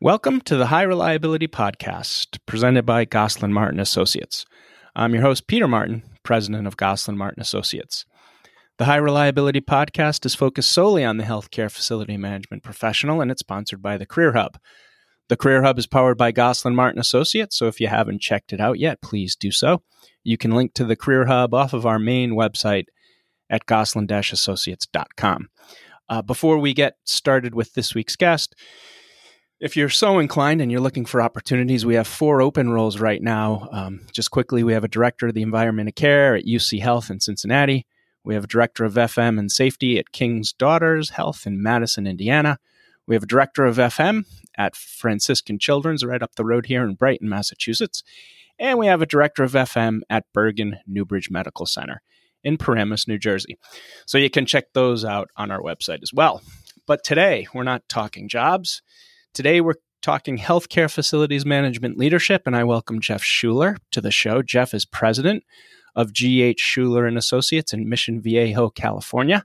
Welcome to the High Reliability Podcast, presented by Goslin Martin Associates. I'm your host, Peter Martin, president of Goslin Martin Associates. The High Reliability Podcast is focused solely on the healthcare facility management professional, and it's sponsored by the Career Hub. The Career Hub is powered by Goslin Martin Associates, so if you haven't checked it out yet, please do so. You can link to the Career Hub off of our main website at goslin-associates.com. Uh, before we get started with this week's guest, if you're so inclined and you're looking for opportunities, we have four open roles right now. Um, just quickly, we have a director of the environment of care at UC Health in Cincinnati. We have a director of FM and safety at King's Daughters Health in Madison, Indiana. We have a director of FM at Franciscan Children's right up the road here in Brighton, Massachusetts. And we have a director of FM at Bergen New Bridge Medical Center in Paramus, New Jersey. So you can check those out on our website as well. But today, we're not talking jobs. Today, we're talking healthcare facilities management leadership, and I welcome Jeff Schuler to the show. Jeff is president of GH Schuler and Associates in Mission Viejo, California.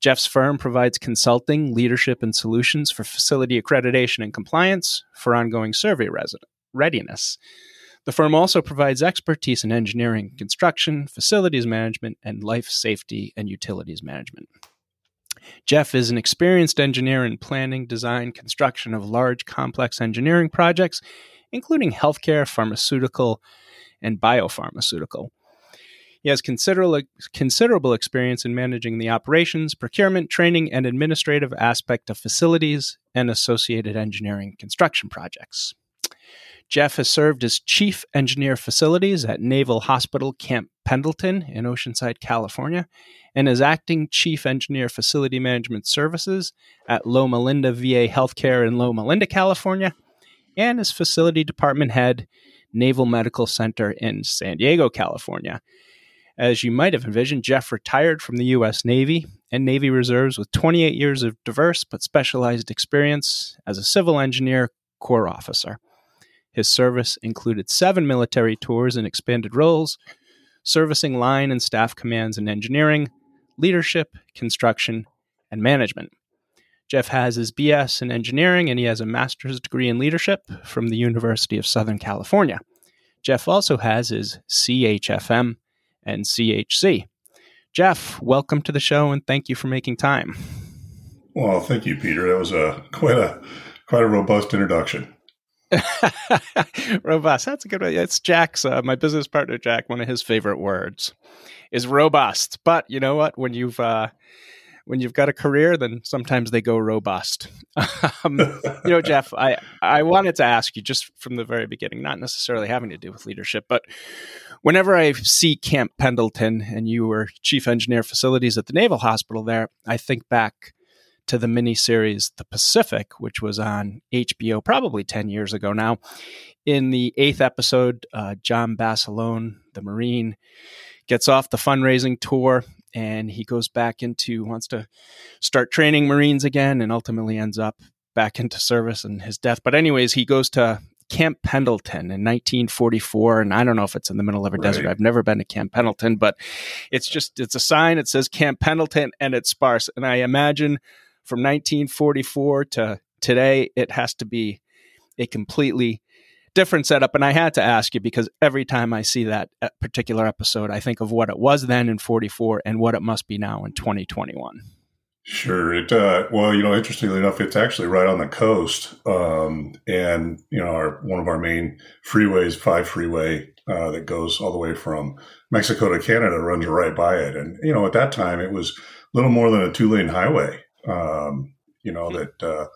Jeff's firm provides consulting, leadership, and solutions for facility accreditation and compliance for ongoing survey readiness. The firm also provides expertise in engineering, construction, facilities management, and life safety and utilities management. Jeff is an experienced engineer in planning, design, construction of large, complex engineering projects, including healthcare, pharmaceutical, and biopharmaceutical. He has considerable, considerable experience in managing the operations, procurement, training, and administrative aspect of facilities and associated engineering construction projects. Jeff has served as Chief Engineer Facilities at Naval Hospital Camp Pendleton in Oceanside, California, and as Acting Chief Engineer Facility Management Services at Loma Linda VA Healthcare in Loma Linda, California, and as Facility Department Head, Naval Medical Center in San Diego, California. As you might have envisioned, Jeff retired from the U.S. Navy and Navy Reserves with 28 years of diverse but specialized experience as a civil engineer corps officer. His service included seven military tours and expanded roles, servicing line and staff commands in engineering, leadership, construction, and management. Jeff has his BS in engineering and he has a master's degree in leadership from the University of Southern California. Jeff also has his CHFM and CHC. Jeff, welcome to the show and thank you for making time. Well, thank you, Peter. That was a quite a quite a robust introduction. robust. That's a good one. It's Jack's, uh, my business partner, Jack. One of his favorite words is robust. But you know what? When you've uh, when you've got a career, then sometimes they go robust. um, you know, Jeff, I I wanted to ask you just from the very beginning, not necessarily having to do with leadership, but whenever I see Camp Pendleton and you were chief engineer facilities at the Naval Hospital there, I think back to the miniseries The Pacific, which was on HBO probably 10 years ago now. In the eighth episode, uh, John Basilone, the Marine, gets off the fundraising tour and he goes back into, wants to start training Marines again and ultimately ends up back into service and his death. But, anyways, he goes to Camp Pendleton in 1944, and I don't know if it's in the middle of a right. desert. I've never been to Camp Pendleton, but it's just it's a sign. It says Camp Pendleton, and it's sparse. And I imagine from 1944 to today, it has to be a completely different setup. And I had to ask you because every time I see that uh, particular episode, I think of what it was then in 44 and what it must be now in 2021. Sure. It uh, well, you know, interestingly enough, it's actually right on the coast, um, and you know, our one of our main freeways, five freeway, uh, that goes all the way from Mexico to Canada, runs right by it. And you know, at that time, it was little more than a two lane highway um, you know, that uh,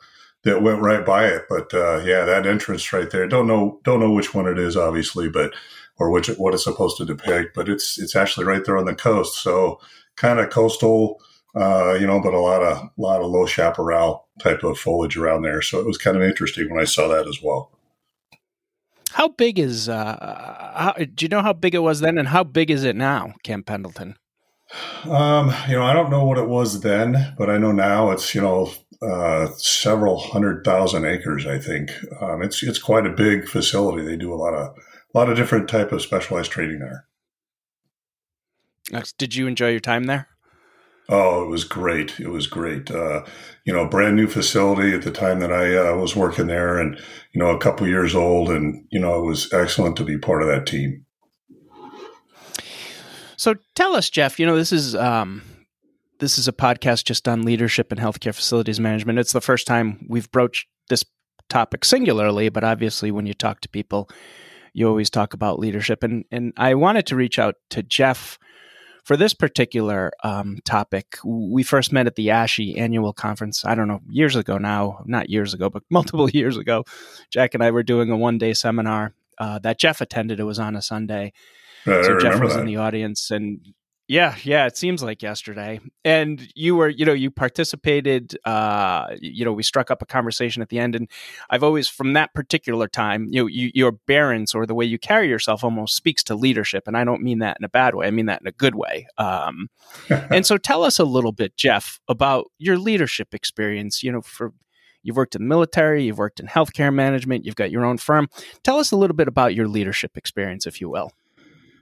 that went right by it. But uh, yeah, that entrance right there. Don't know don't know which one it is, obviously, but or which what it's supposed to depict. But it's it's actually right there on the coast, so kind of coastal. Uh, you know, but a lot of a lot of low chaparral type of foliage around there. So it was kind of interesting when I saw that as well. How big is? Uh, how, do you know how big it was then, and how big is it now, Camp Pendleton? Um, you know, I don't know what it was then, but I know now it's you know uh, several hundred thousand acres. I think um, it's it's quite a big facility. They do a lot of a lot of different type of specialized training there. Did you enjoy your time there? Oh, it was great. It was great. Uh, you know, brand new facility at the time that I uh, was working there, and you know, a couple years old, and you know, it was excellent to be part of that team. So, tell us, Jeff. You know, this is um, this is a podcast just on leadership and healthcare facilities management. It's the first time we've broached this topic singularly, but obviously, when you talk to people, you always talk about leadership. And and I wanted to reach out to Jeff for this particular um, topic, we first met at the ASHE annual conference. I don't know, years ago now, not years ago, but multiple years ago. Jack and I were doing a one day seminar uh, that Jeff attended. It was on a Sunday. Uh, so Jeff was that. in the audience, and yeah, yeah, it seems like yesterday. And you were, you know, you participated, uh, you know, we struck up a conversation at the end. And I've always, from that particular time, you know, you, your bearance or the way you carry yourself almost speaks to leadership. And I don't mean that in a bad way, I mean that in a good way. Um, and so tell us a little bit, Jeff, about your leadership experience, you know, for, You've worked in the military, you've worked in healthcare management, you've got your own firm. Tell us a little bit about your leadership experience, if you will.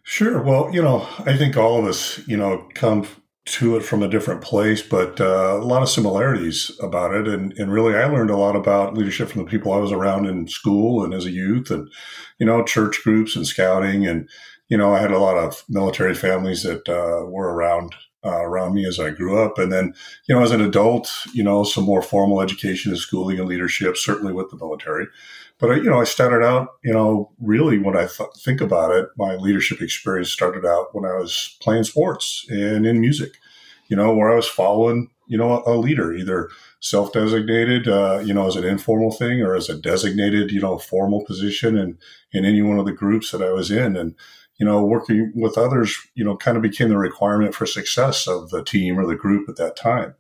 Sure. Well, you know, I think all of us, you know, come to it from a different place, but uh, a lot of similarities about it. And, and really, I learned a lot about leadership from the people I was around in school and as a youth and, you know, church groups and scouting. And, you know, I had a lot of military families that uh, were around. Uh, around me as I grew up. And then, you know, as an adult, you know, some more formal education and schooling and leadership, certainly with the military. But I, you know, I started out, you know, really when I th- think about it, my leadership experience started out when I was playing sports and in music. You know, where I was following, you know, a, a leader, either self-designated, uh, you know, as an informal thing, or as a designated, you know, formal position, in in any one of the groups that I was in, and you know, working with others, you know, kind of became the requirement for success of the team or the group at that time.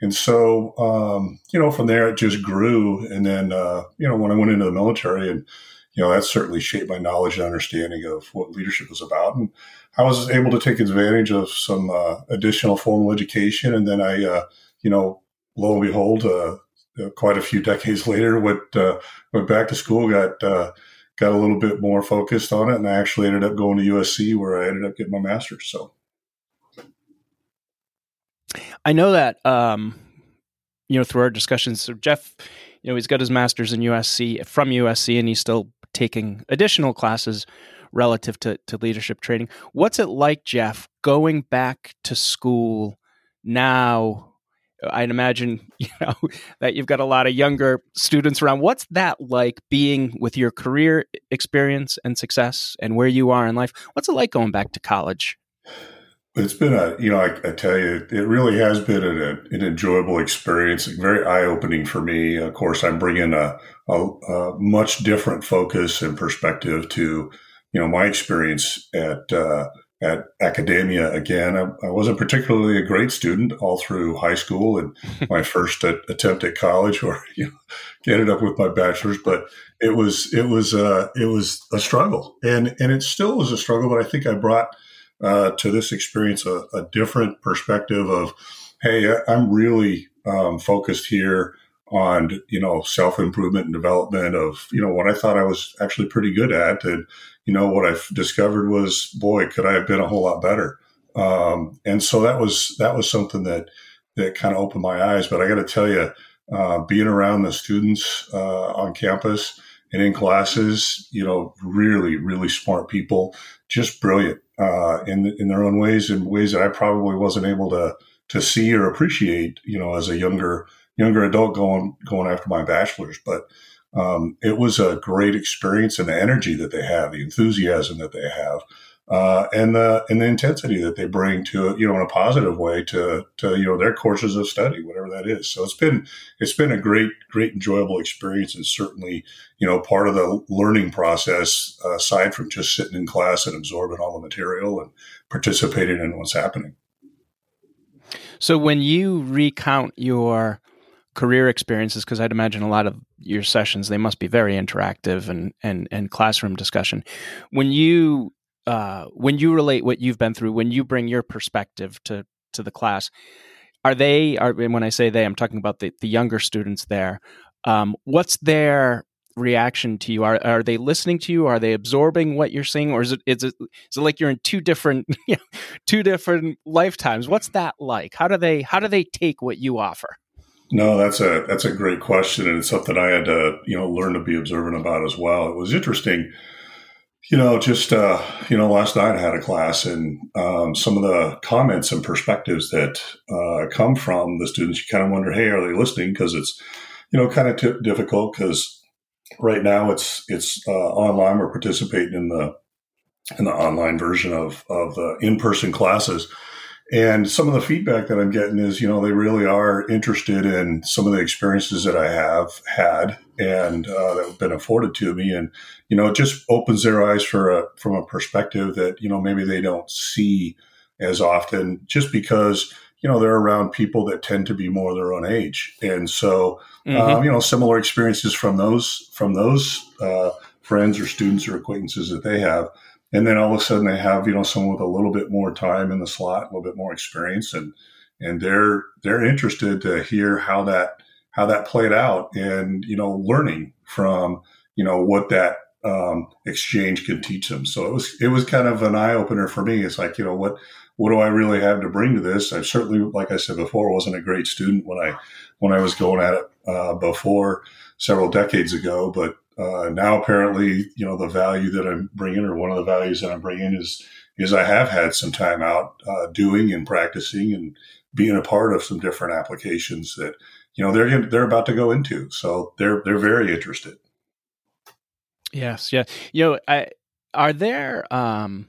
And so, um, you know, from there it just grew. And then, uh, you know, when I went into the military and, you know, that certainly shaped my knowledge and understanding of what leadership was about. And I was able to take advantage of some uh, additional formal education. And then I, uh, you know, lo and behold, uh, uh, quite a few decades later, went, uh, went back to school, got, got a little bit more focused on it. And I actually ended up going to USC where I ended up getting my master's. So, I know that um, you know through our discussions. So Jeff, you know, he's got his master's in USC from USC, and he's still taking additional classes relative to to leadership training. What's it like, Jeff, going back to school now? I'd imagine you know that you've got a lot of younger students around. What's that like being with your career experience and success and where you are in life? What's it like going back to college? It's been a, you know, I, I tell you, it really has been an, an enjoyable experience, very eye opening for me. Of course, I'm bringing a, a, a, much different focus and perspective to, you know, my experience at, uh, at academia again. I, I, wasn't particularly a great student all through high school and my first attempt at college, where you know, ended up with my bachelor's. But it was it was uh, it was a struggle, and and it still was a struggle. But I think I brought uh, to this experience a, a, different perspective of, hey, I'm really um, focused here on you know self improvement and development of you know what I thought I was actually pretty good at, and you know what I've discovered was, boy, could I have been a whole lot better. Um, and so that was that was something that that kind of opened my eyes. But I got to tell you, uh, being around the students uh, on campus and in classes, you know, really, really smart people, just brilliant uh, in in their own ways, in ways that I probably wasn't able to to see or appreciate, you know, as a younger younger adult going going after my bachelor's. But um, it was a great experience, and the energy that they have, the enthusiasm that they have, uh, and the and the intensity that they bring to you know in a positive way to to you know their courses of study, whatever that is. So it's been it's been a great great enjoyable experience, and certainly you know part of the learning process uh, aside from just sitting in class and absorbing all the material and participating in what's happening. So when you recount your career experiences because I'd imagine a lot of your sessions they must be very interactive and and and classroom discussion. When you uh, when you relate what you've been through, when you bring your perspective to to the class, are they are and when I say they, I'm talking about the, the younger students there. Um, what's their reaction to you? Are are they listening to you? Are they absorbing what you're saying, or is it is it is it like you're in two different two different lifetimes? What's that like? How do they how do they take what you offer? No, that's a that's a great question, and it's something I had to you know learn to be observant about as well. It was interesting, you know, just uh, you know, last night I had a class, and um, some of the comments and perspectives that uh, come from the students, you kind of wonder, hey, are they listening? Because it's you know kind of t- difficult because right now it's it's uh, online. We're participating in the in the online version of of the in person classes. And some of the feedback that I'm getting is, you know, they really are interested in some of the experiences that I have had and uh, that have been afforded to me, and you know, it just opens their eyes for a from a perspective that you know maybe they don't see as often, just because you know they're around people that tend to be more their own age, and so mm-hmm. um, you know similar experiences from those from those uh, friends or students or acquaintances that they have, and then all of a sudden they have you know someone with a little bit more time in the slot, a little bit more experience, and and they're they're interested to hear how that how that played out, and you know learning from you know what that um, exchange can teach them. So it was it was kind of an eye opener for me. It's like you know what what do I really have to bring to this? I certainly, like I said before, wasn't a great student when I when I was going at it uh, before several decades ago, but uh, now apparently, you know, the value that I'm bringing, or one of the values that I'm bringing, is is I have had some time out uh, doing and practicing and being a part of some different applications that you know they're they're about to go into. So they're they're very interested. Yes, yeah. You know, I, are there um,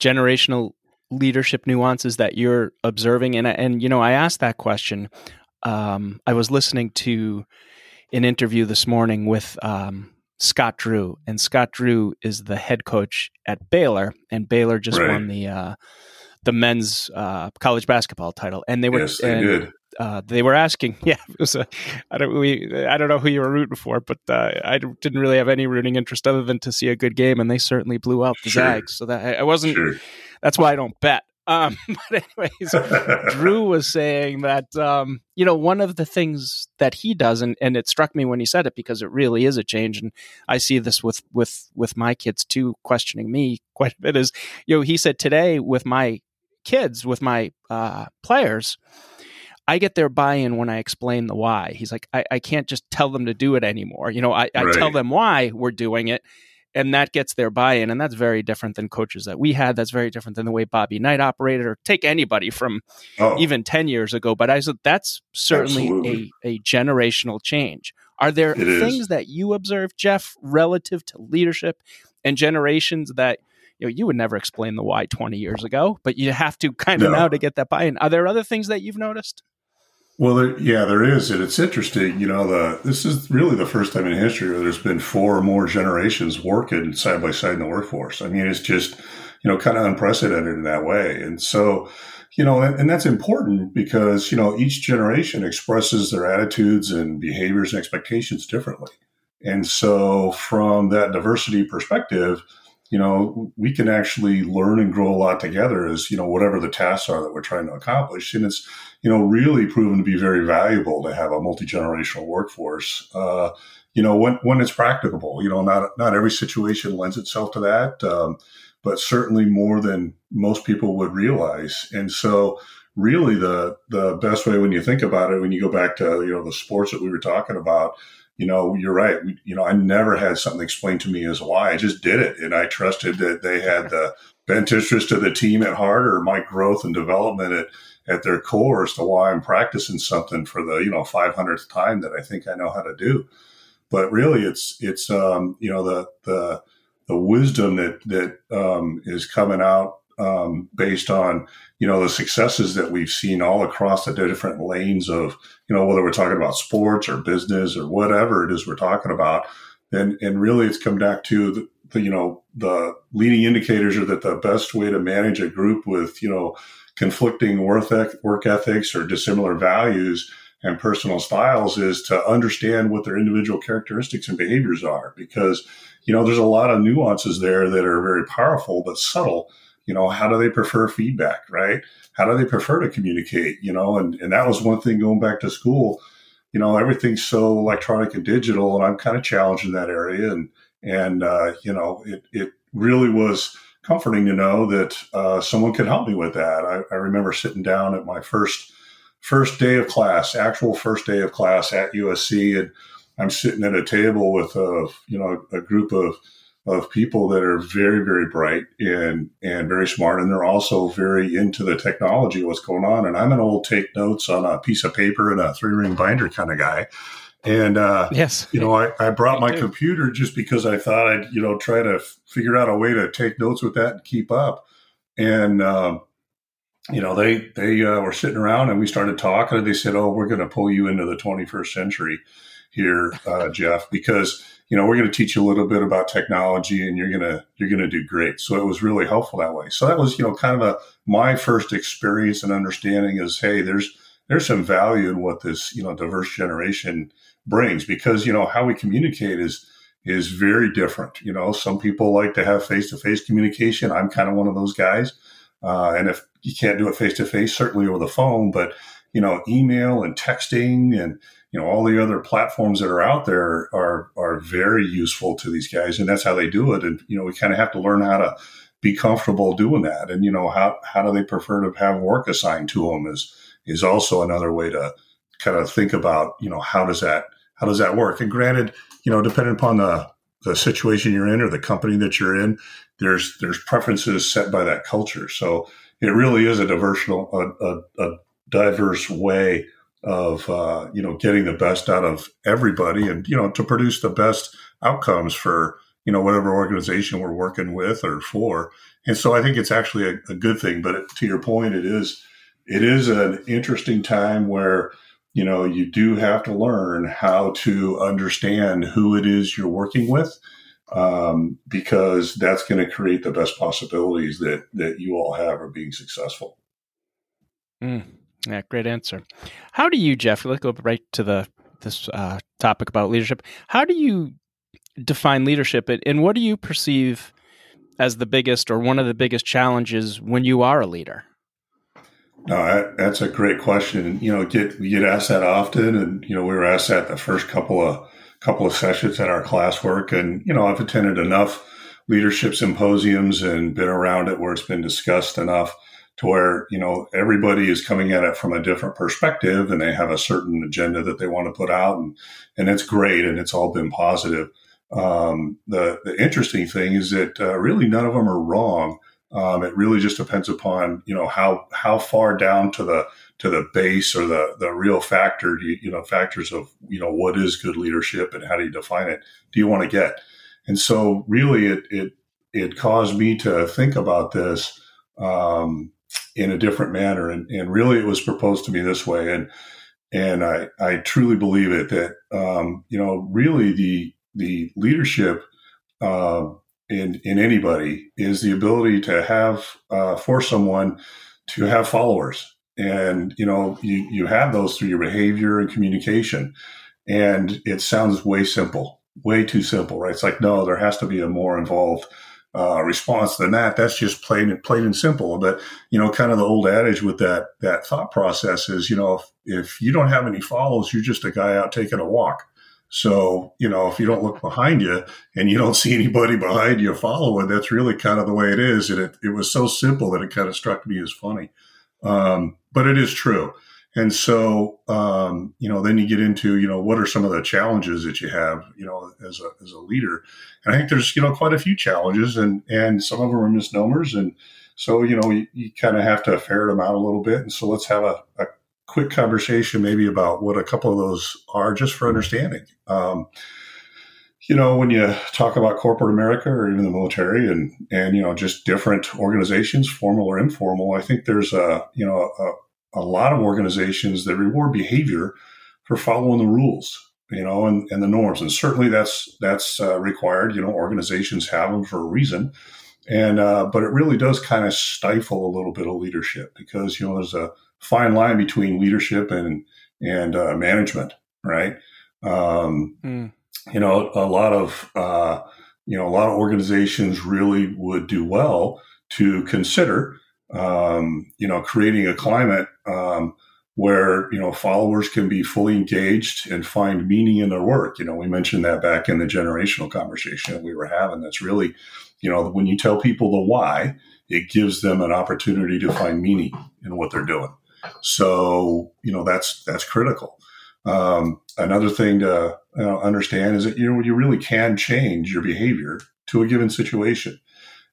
generational leadership nuances that you're observing? And and you know, I asked that question. Um, I was listening to an interview this morning with um, Scott Drew, and Scott Drew is the head coach at Baylor, and Baylor just right. won the uh, the men's uh, college basketball title, and they were yes, they and, did. Uh, they were asking, yeah, it was a, I don't we I don't know who you were rooting for, but uh, I didn't really have any rooting interest other than to see a good game, and they certainly blew out the sure. Zags. So that I, I wasn't. Sure. That's why I don't bet. Um, but anyways, Drew was saying that um, you know one of the things that he does, and, and it struck me when he said it because it really is a change, and I see this with with with my kids too, questioning me quite a bit. Is you know he said today with my kids, with my uh, players, I get their buy-in when I explain the why. He's like, I, I can't just tell them to do it anymore. You know, I, I right. tell them why we're doing it, and that gets their buy-in, and that's very different than coaches that we had. That's very different than the way Bobby Knight operated, or take anybody from oh. even ten years ago. But I said that's certainly a, a generational change. Are there it things is. that you observe, Jeff, relative to leadership and generations that you know you would never explain the why 20 years ago but you have to kind of no. now to get that buy-in are there other things that you've noticed well, there, yeah, there is, and it's interesting. You know, the this is really the first time in history where there's been four or more generations working side by side in the workforce. I mean, it's just you know kind of unprecedented in that way, and so you know, and, and that's important because you know each generation expresses their attitudes and behaviors and expectations differently, and so from that diversity perspective you know, we can actually learn and grow a lot together as, you know, whatever the tasks are that we're trying to accomplish. And it's, you know, really proven to be very valuable to have a multi generational workforce. Uh, you know, when, when it's practicable, you know, not, not every situation lends itself to that. Um, but certainly more than most people would realize. And so really the, the best way when you think about it, when you go back to, you know, the sports that we were talking about, you know, you're right. You know, I never had something explained to me as why. I just did it. And I trusted that they had the best interest of the team at heart or my growth and development at, at their core as to why I'm practicing something for the, you know, 500th time that I think I know how to do. But really it's, it's, um, you know, the, the, the wisdom that, that, um, is coming out um, based on you know the successes that we've seen all across the different lanes of you know whether we're talking about sports or business or whatever it is we're talking about. And and really it's come back to the, the you know the leading indicators are that the best way to manage a group with you know conflicting work work ethics or dissimilar values and personal styles is to understand what their individual characteristics and behaviors are because you know there's a lot of nuances there that are very powerful but subtle you know how do they prefer feedback right how do they prefer to communicate you know and, and that was one thing going back to school you know, everything's so electronic and digital, and I'm kind of challenged in that area. And and uh, you know, it it really was comforting to know that uh, someone could help me with that. I, I, remember sitting down at my first first day of class, actual first day of class at USC, and I'm sitting at a table with a you know a group of of people that are very very bright and and very smart, and they're also very into the technology, what's going on. And I'm an old take notes on a piece of paper and a three ring binder kind of guy. And uh, yes, you know, I, I brought my computer just because I thought I'd you know try to f- figure out a way to take notes with that and keep up. And um, you know, they they uh, were sitting around and we started talking, and they said, "Oh, we're going to pull you into the 21st century here, uh, Jeff, because you know we're going to teach you a little bit about technology, and you're gonna you're gonna do great." So it was really helpful that way. So that was you know kind of a my first experience and understanding is, hey, there's there's some value in what this you know diverse generation brings because you know how we communicate is is very different. You know, some people like to have face to face communication. I'm kind of one of those guys. Uh, and if you can't do it face to face, certainly over the phone, but you know, email and texting and you know all the other platforms that are out there are are very useful to these guys, and that's how they do it. And you know, we kind of have to learn how to be comfortable doing that. And you know, how how do they prefer to have work assigned to them is is also another way to kind of think about you know how does that how does that work? And granted, you know, depending upon the the situation you're in or the company that you're in, there's there's preferences set by that culture. So it really is a diversional, a, a, a diverse way of uh, you know getting the best out of everybody, and you know to produce the best outcomes for you know whatever organization we're working with or for. And so I think it's actually a, a good thing. But to your point, it is it is an interesting time where you know, you do have to learn how to understand who it is you're working with, um, because that's going to create the best possibilities that that you all have of being successful. Mm, yeah, great answer. How do you, Jeff? Let's go right to the this uh, topic about leadership. How do you define leadership, and what do you perceive as the biggest or one of the biggest challenges when you are a leader? No, that's a great question. You know, get we get asked that often, and you know, we were asked that the first couple of couple of sessions at our classwork, and you know, I've attended enough leadership symposiums and been around it where it's been discussed enough to where you know everybody is coming at it from a different perspective, and they have a certain agenda that they want to put out, and and it's great, and it's all been positive. Um, the the interesting thing is that uh, really none of them are wrong um, it really just depends upon you know how how far down to the to the base or the the real factor you, you know factors of you know what is good leadership and how do you define it do you want to get and so really it it it caused me to think about this um, in a different manner. And, and really it was proposed to me this way. And and I, I truly believe it that um, you know really the the leadership uh, in in anybody is the ability to have uh, for someone to have followers. And you know you you have those through your behavior and communication. And it sounds way simple way too simple right? It's like no there has to be a more involved uh, response than that that's just plain and plain and simple but you know kind of the old adage with that that thought process is you know if, if you don't have any follows you're just a guy out taking a walk so, you know, if you don't look behind you and you don't see anybody behind you following, that's really kind of the way it is. And it, it was so simple that it kind of struck me as funny. Um, but it is true. And so, um, you know, then you get into, you know, what are some of the challenges that you have, you know, as a, as a leader? And I think there's, you know, quite a few challenges and, and some of them are misnomers. And so, you know, you, you kind of have to ferret them out a little bit. And so let's have a, a quick conversation maybe about what a couple of those are just for understanding. Um, you know, when you talk about corporate America or even the military and, and, you know, just different organizations, formal or informal, I think there's a, you know, a, a lot of organizations that reward behavior for following the rules, you know, and, and the norms. And certainly that's, that's uh, required, you know, organizations have them for a reason. And, uh, but it really does kind of stifle a little bit of leadership because, you know, there's a, fine line between leadership and and uh, management, right? Um, mm. You know, a lot of uh, you know a lot of organizations really would do well to consider um, you know creating a climate um, where you know followers can be fully engaged and find meaning in their work. You know we mentioned that back in the generational conversation that we were having. That's really you know when you tell people the why it gives them an opportunity to find meaning in what they're doing. So you know that's that's critical. Um, another thing to know, understand is that you know you really can change your behavior to a given situation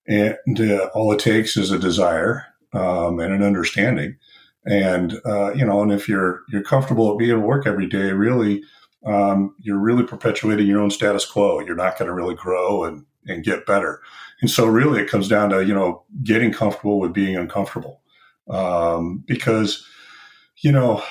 and uh, all it takes is a desire um, and an understanding and uh, you know, and if you're you're comfortable at being at work every day, really, um, you're really perpetuating your own status quo. You're not going to really grow and and get better. And so, really, it comes down to you know getting comfortable with being uncomfortable, um, because you know.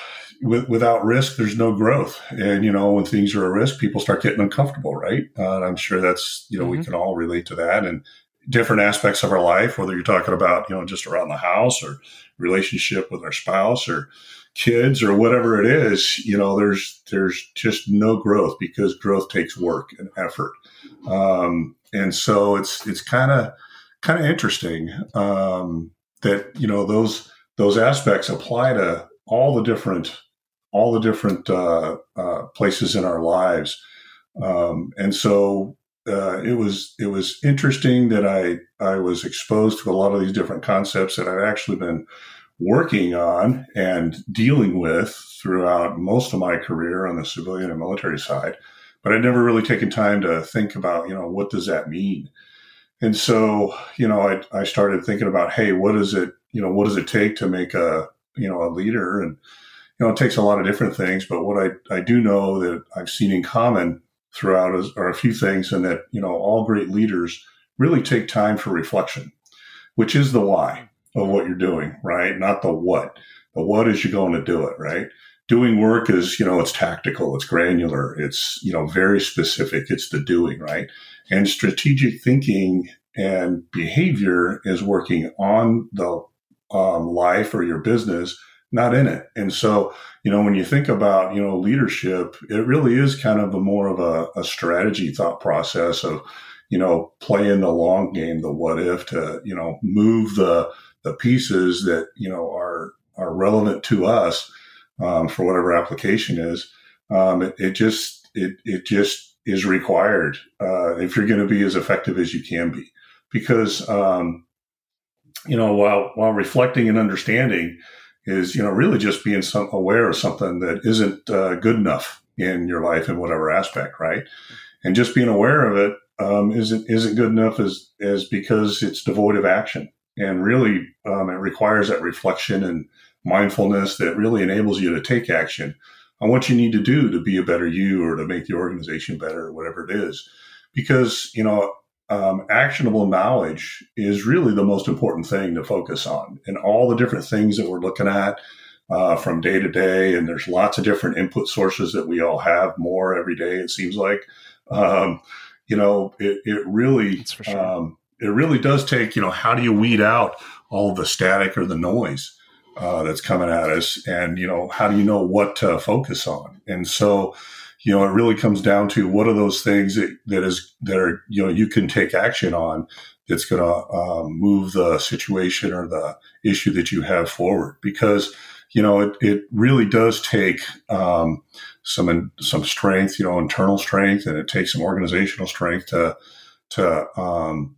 With, without risk, there's no growth. And, you know, when things are a risk, people start getting uncomfortable, right? Uh, and I'm sure that's, you know, mm-hmm. we can all relate to that. And, different aspects of our life, whether you're talking about, you know, just around the house or relationship with our spouse or kids or whatever it is, you know, there's there's just no growth because growth takes work and effort. Um, and so it's it's kind of kind of interesting um, that you know those those aspects apply to all the different all the different uh, uh, places in our lives. Um, and so uh, it was it was interesting that I I was exposed to a lot of these different concepts that I've actually been working on and dealing with throughout most of my career on the civilian and military side, but I'd never really taken time to think about you know what does that mean, and so you know I I started thinking about hey what is it you know what does it take to make a you know a leader? And you know it takes a lot of different things, but what I I do know that I've seen in common throughout are a few things, and that you know all great leaders really take time for reflection, which is the why of what you're doing, right? Not the what. The what is you going to do it, right? Doing work is, you know, it's tactical, it's granular, it's, you know, very specific. It's the doing, right? And strategic thinking and behavior is working on the um, life or your business not in it. And so, you know, when you think about, you know, leadership, it really is kind of a more of a, a strategy thought process of, you know, playing the long game, the what if to, you know, move the, the pieces that, you know, are, are relevant to us, um, for whatever application is. Um, it, it, just, it, it just is required, uh, if you're going to be as effective as you can be because, um, you know, while, while reflecting and understanding, is you know really just being some aware of something that isn't uh, good enough in your life in whatever aspect, right? And just being aware of it um, isn't isn't good enough as as because it's devoid of action, and really um, it requires that reflection and mindfulness that really enables you to take action on what you need to do to be a better you or to make the organization better or whatever it is. Because you know um, actionable knowledge is really the most important thing to focus on. And all the different things that we're looking at uh, from day to day, and there's lots of different input sources that we all have more every day. It seems like, um, you know, it, it really, sure. um, it really does take, you know, how do you weed out all the static or the noise? Uh, that's coming at us, and you know, how do you know what to focus on? And so, you know, it really comes down to what are those things that, that is that are you know you can take action on that's going to um, move the situation or the issue that you have forward. Because you know it, it really does take um, some some strength you know internal strength and it takes some organizational strength to to um,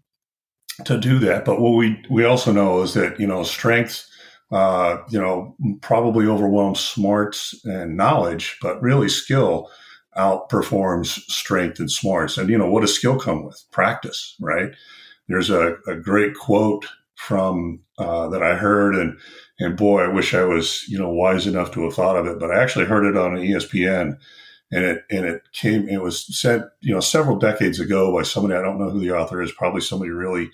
to do that. But what we we also know is that you know strength uh, you know probably overwhelms smarts and knowledge but really skill outperforms strength and smarts. And, you know, what does skill come with? Practice, right? There's a, a great quote from uh, that I heard, and and boy, I wish I was you know wise enough to have thought of it, but I actually heard it on ESPN, and it and it came. It was said you know several decades ago by somebody I don't know who the author is, probably somebody really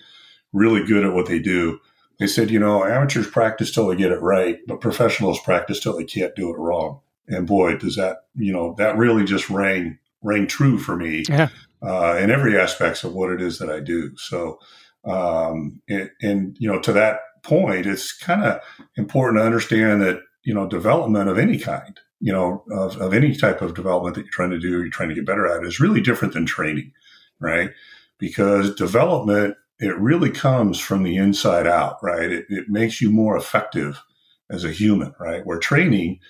really good at what they do. They said, you know, amateurs practice till they get it right, but professionals practice till they can't do it wrong and boy, does that you know that really just rang rang true for me yeah. uh, in every aspects of what it is that I do. So, um, and, and you know, to that point, it's kind of important to understand that you know development of any kind, you know, of, of any type of development that you're trying to do, you're trying to get better at, is really different than training, right? Because development it really comes from the inside out, right? It, it makes you more effective as a human, right? Where training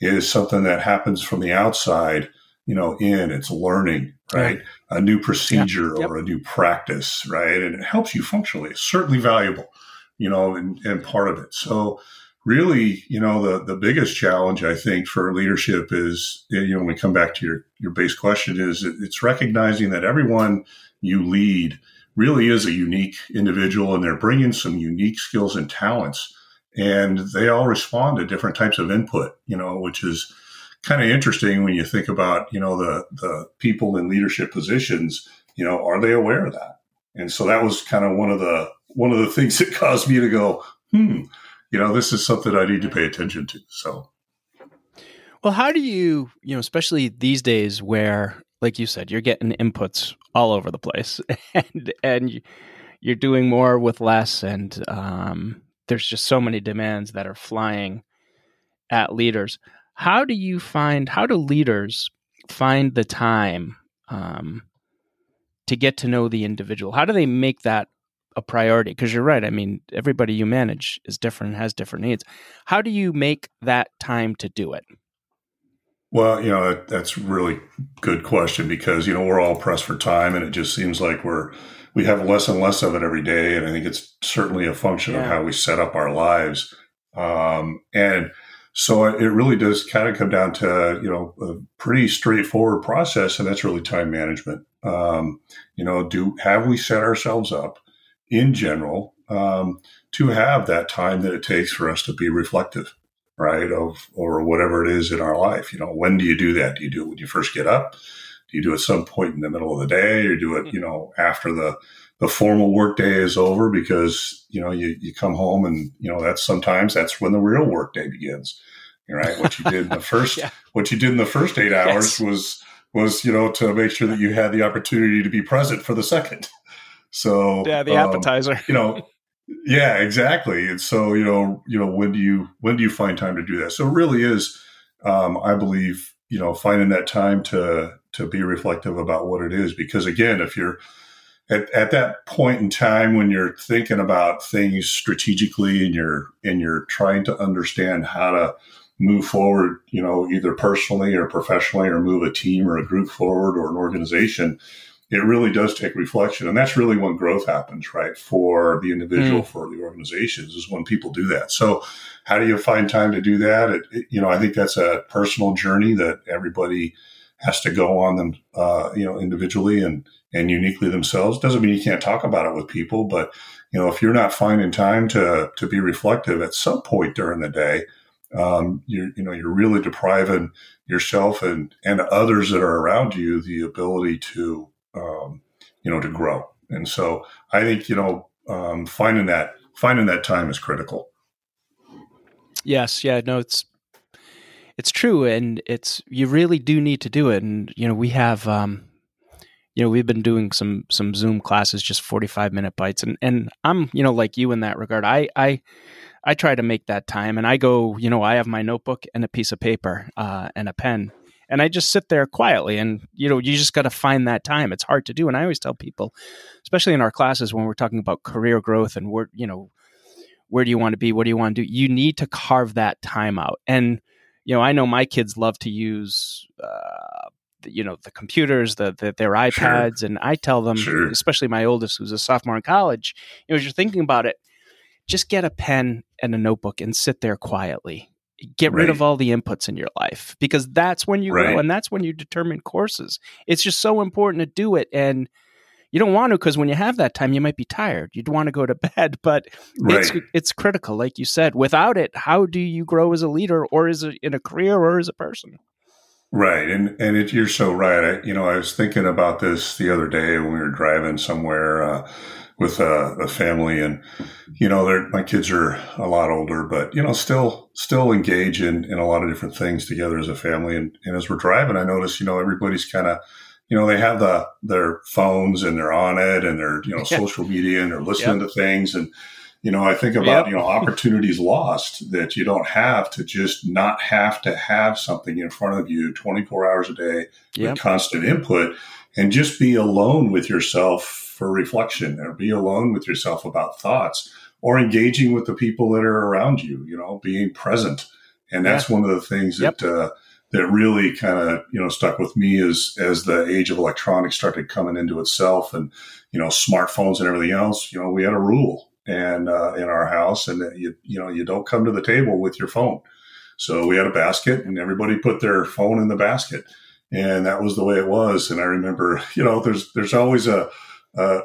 is something that happens from the outside, you know, in it's learning, right? A new procedure yeah. yep. or a new practice, right? And it helps you functionally. It's certainly valuable, you know, and, and part of it. So really, you know, the, the biggest challenge I think for leadership is, you know, when we come back to your, your base question is it's recognizing that everyone you lead really is a unique individual and they're bringing some unique skills and talents and they all respond to different types of input, you know, which is kind of interesting when you think about, you know, the, the people in leadership positions, you know, are they aware of that? And so that was kind of one of the, one of the things that caused me to go, hmm, you know, this is something I need to pay attention to. So, well, how do you, you know, especially these days where, like you said, you're getting inputs all over the place, and and you're doing more with less, and um, there's just so many demands that are flying at leaders. How do you find? How do leaders find the time um, to get to know the individual? How do they make that a priority because you're right. I mean, everybody you manage is different, and has different needs. How do you make that time to do it? Well, you know, that's really good question because, you know, we're all pressed for time and it just seems like we're, we have less and less of it every day. And I think it's certainly a function yeah. of how we set up our lives. Um, and so it really does kind of come down to, you know, a pretty straightforward process. And that's really time management. Um, you know, do, have we set ourselves up in general um, to have that time that it takes for us to be reflective, right? Of or whatever it is in our life. You know, when do you do that? Do you do it when you first get up? Do you do it at some point in the middle of the day, or do it, you know, after the the formal work day is over? Because you know you you come home and you know that's sometimes that's when the real work day begins. Right? What you did in the first yeah. what you did in the first eight hours yes. was was you know to make sure that you had the opportunity to be present for the second. So yeah, the um, appetizer. you know, yeah, exactly. And so you know, you know, when do you when do you find time to do that? So it really is, um, I believe, you know, finding that time to to be reflective about what it is. Because again, if you're at, at that point in time when you're thinking about things strategically and you're and you're trying to understand how to move forward, you know, either personally or professionally, or move a team or a group forward or an organization it really does take reflection. And that's really when growth happens, right? For the individual, mm. for the organizations is when people do that. So how do you find time to do that? It, it, you know, I think that's a personal journey that everybody has to go on them, uh, you know, individually and, and uniquely themselves. Doesn't mean you can't talk about it with people, but you know, if you're not finding time to, to be reflective at some point during the day, um, you you know, you're really depriving yourself and, and others that are around you the ability to um, you know, to grow. And so I think, you know, um, finding that, finding that time is critical. Yes. Yeah. No, it's, it's true. And it's, you really do need to do it. And, you know, we have, um, you know, we've been doing some, some Zoom classes, just 45 minute bites. And, and I'm, you know, like you in that regard. I, I, I try to make that time and I go, you know, I have my notebook and a piece of paper uh, and a pen and I just sit there quietly. And you know, you just got to find that time. It's hard to do, and I always tell people, especially in our classes when we're talking about career growth and where you know, where do you want to be? What do you want to do? You need to carve that time out. And you know, I know my kids love to use. Uh, you know the computers the, the their ipads sure. and i tell them sure. especially my oldest who's a sophomore in college you know as you're thinking about it just get a pen and a notebook and sit there quietly get right. rid of all the inputs in your life because that's when you right. go and that's when you determine courses. It's just so important to do it and you don't want to because when you have that time you might be tired. You'd want to go to bed, but right. it's it's critical like you said. Without it, how do you grow as a leader or as a, in a career or as a person? Right, and and it, you're so right. I, you know, I was thinking about this the other day when we were driving somewhere. Uh, with a, a family and you know my kids are a lot older but you know still still engage in, in a lot of different things together as a family and, and as we're driving i notice you know everybody's kind of you know they have the their phones and they're on it and they're you know social media and they're listening yep. to things and you know i think about yep. you know opportunities lost that you don't have to just not have to have something in front of you 24 hours a day yep. with constant input and just be alone with yourself for reflection or be alone with yourself about thoughts or engaging with the people that are around you, you know, being present. And that's yeah. one of the things that, uh, that really kind of, you know, stuck with me as, as the age of electronics started coming into itself and, you know, smartphones and everything else, you know, we had a rule and, uh, in our house and you, you know, you don't come to the table with your phone. So we had a basket and everybody put their phone in the basket and that was the way it was. And I remember, you know, there's, there's always a, a,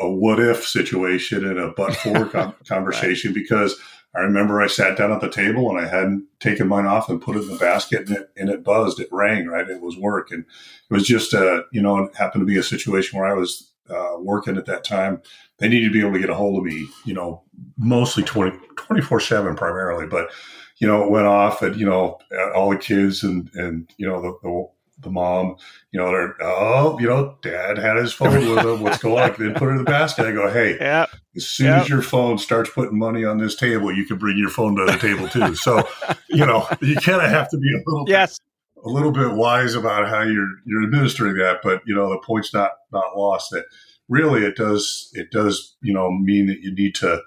a, what if situation and a but for conversation right. because I remember I sat down at the table and I hadn't taken mine off and put it in the basket and it, and it buzzed, it rang, right? It was work. And it was just, a, you know, it happened to be a situation where I was uh, working at that time. They needed to be able to get a hold of me, you know, mostly 20, 24 seven primarily, but, you know, it went off and, you know, all the kids and, and, you know, the, the the mom, you know, they're, oh, you know, dad had his phone with him. What's going on? Then put it in the basket. I go, hey, yep. as soon yep. as your phone starts putting money on this table, you can bring your phone to the table too. So, you know, you kind of have to be a little yes. Bit, a little bit wise about how you're you're administering that. But you know, the point's not not lost. That really it does it does you know mean that you need to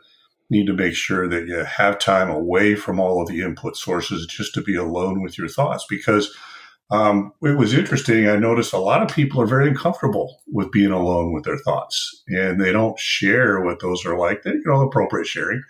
need to make sure that you have time away from all of the input sources just to be alone with your thoughts because um, it was interesting. I noticed a lot of people are very uncomfortable with being alone with their thoughts, and they don't share what those are like. They, you know, appropriate sharing,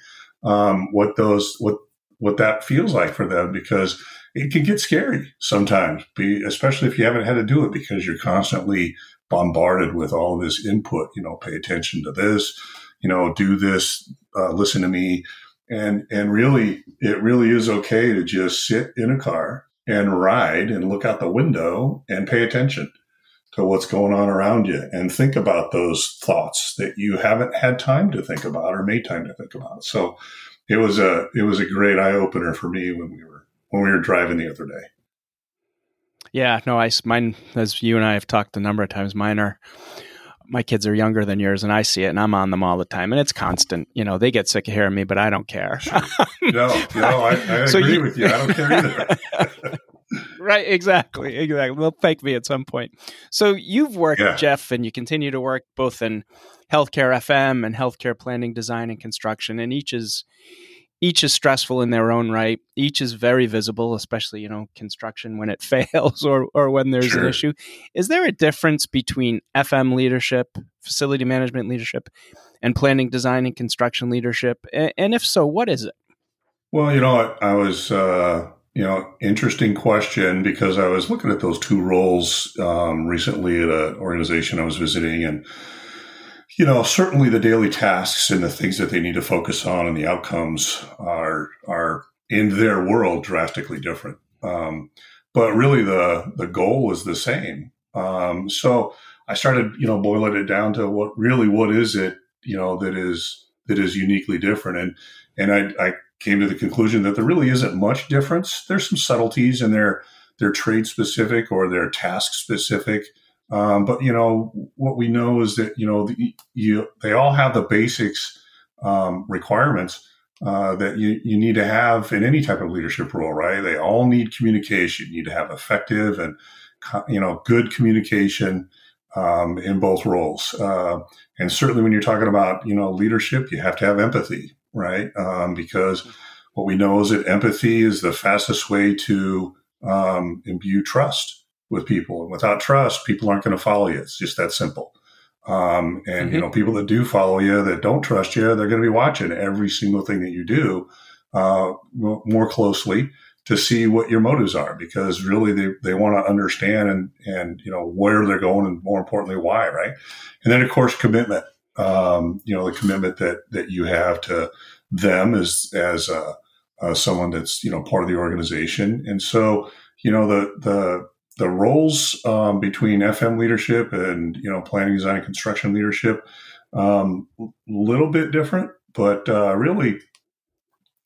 um, what those what what that feels like for them, because it can get scary sometimes, especially if you haven't had to do it because you're constantly bombarded with all this input. You know, pay attention to this. You know, do this. Uh, listen to me. And and really, it really is okay to just sit in a car and ride and look out the window and pay attention to what's going on around you and think about those thoughts that you haven't had time to think about or made time to think about. So it was a it was a great eye opener for me when we were when we were driving the other day. Yeah, no, I mine as you and I have talked a number of times. Mine are my kids are younger than yours and I see it and I'm on them all the time and it's constant. You know, they get sick of hearing me, but I don't care. No, no, I, I so agree you, with you. I don't care either. right, exactly. Exactly. They'll thank me at some point. So you've worked, yeah. Jeff, and you continue to work both in healthcare FM and healthcare planning, design, and construction, and each is each is stressful in their own right. Each is very visible, especially you know construction when it fails or or when there's sure. an issue. Is there a difference between FM leadership, facility management leadership, and planning, design, and construction leadership? And if so, what is it? Well, you know, I, I was. Uh, you know, interesting question because I was looking at those two roles um, recently at an organization I was visiting, and you know, certainly the daily tasks and the things that they need to focus on and the outcomes are are in their world drastically different. Um, but really, the the goal is the same. Um, so I started, you know, boiling it down to what really what is it, you know, that is that is uniquely different, and and I, I came to the conclusion that there really isn't much difference. There's some subtleties and they're they're trade specific or they're task specific. Um, but you know what we know is that you know the, you they all have the basics um, requirements uh, that you, you need to have in any type of leadership role, right? They all need communication. You need to have effective and you know good communication um, in both roles. Uh, and certainly when you're talking about you know leadership, you have to have empathy, right? Um, because what we know is that empathy is the fastest way to um, imbue trust with people. And without trust, people aren't going to follow you. It's just that simple. Um, and mm-hmm. you know, people that do follow you, that don't trust you, they're going to be watching every single thing that you do uh, more closely to see what your motives are, because really they, they want to understand and and you know where they're going, and more importantly, why. Right. And then of course, commitment. Um, you know, the commitment that that you have to them as as uh, uh, someone that's you know part of the organization, and so you know the the the roles um, between FM leadership and you know planning, design, and construction leadership a um, little bit different, but uh, really,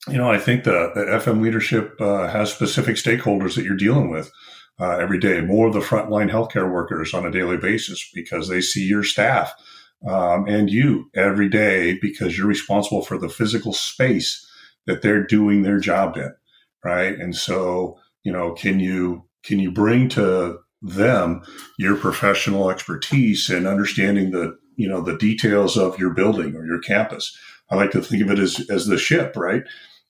you know, I think the, the FM leadership uh, has specific stakeholders that you're dealing with uh, every day. More of the frontline healthcare workers on a daily basis because they see your staff um, and you every day because you're responsible for the physical space that they're doing their job in, right? And so, you know, can you can you bring to them your professional expertise and understanding the you know the details of your building or your campus I like to think of it as as the ship, right?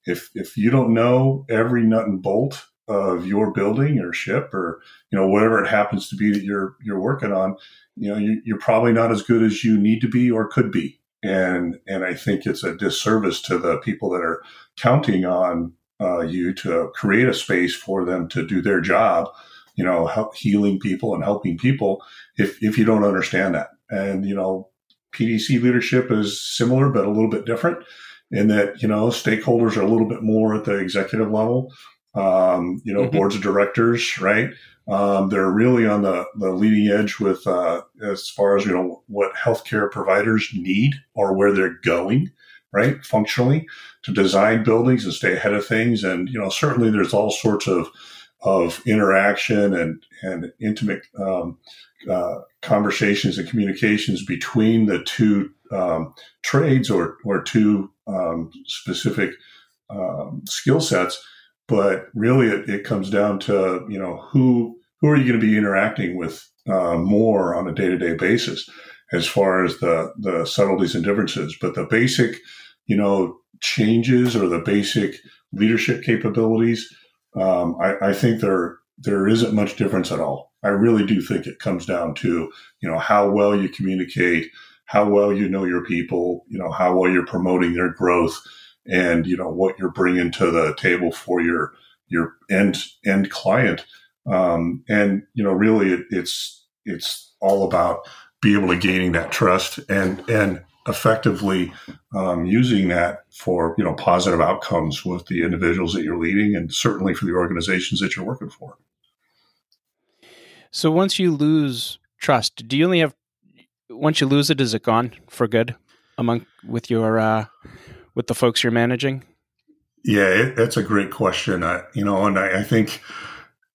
If if you don't know every nut and bolt of your building or ship or you know whatever it happens to be that you're you're working on, you know you, you're probably not as good as you need to be or could be, and and I think it's a disservice to the people that are counting on uh, you to create a space for them to do their job, you know, help healing people and helping people if, if you don't understand that. And, you know, PDC leadership is similar, but a little bit different in that, you know, stakeholders are a little bit more at the executive level. Um, you know, mm-hmm. boards of directors, right? Um, they're really on the, the leading edge with uh, as far as you know what healthcare providers need or where they're going right? Functionally to design buildings and stay ahead of things. And, you know, certainly there's all sorts of, of interaction and, and intimate um, uh, conversations and communications between the two um, trades or, or two um, specific um, skill sets. But really, it, it, comes down to you know who who are you going to be interacting with uh, more on a day to day basis as far as the the subtleties and differences. But the basic, you know, changes or the basic leadership capabilities, um, I, I, think there there isn't much difference at all. I really do think it comes down to you know how well you communicate, how well you know your people, you know how well you're promoting their growth, and you know what you're bringing to the table for your your end end client. Um, and you know really it, it's it's all about be able to gaining that trust and and effectively um, using that for you know positive outcomes with the individuals that you're leading and certainly for the organizations that you're working for. So once you lose trust do you only have once you lose it is it gone for good among with your uh, with the folks you're managing? Yeah it, that's a great question. I, you know and I, I think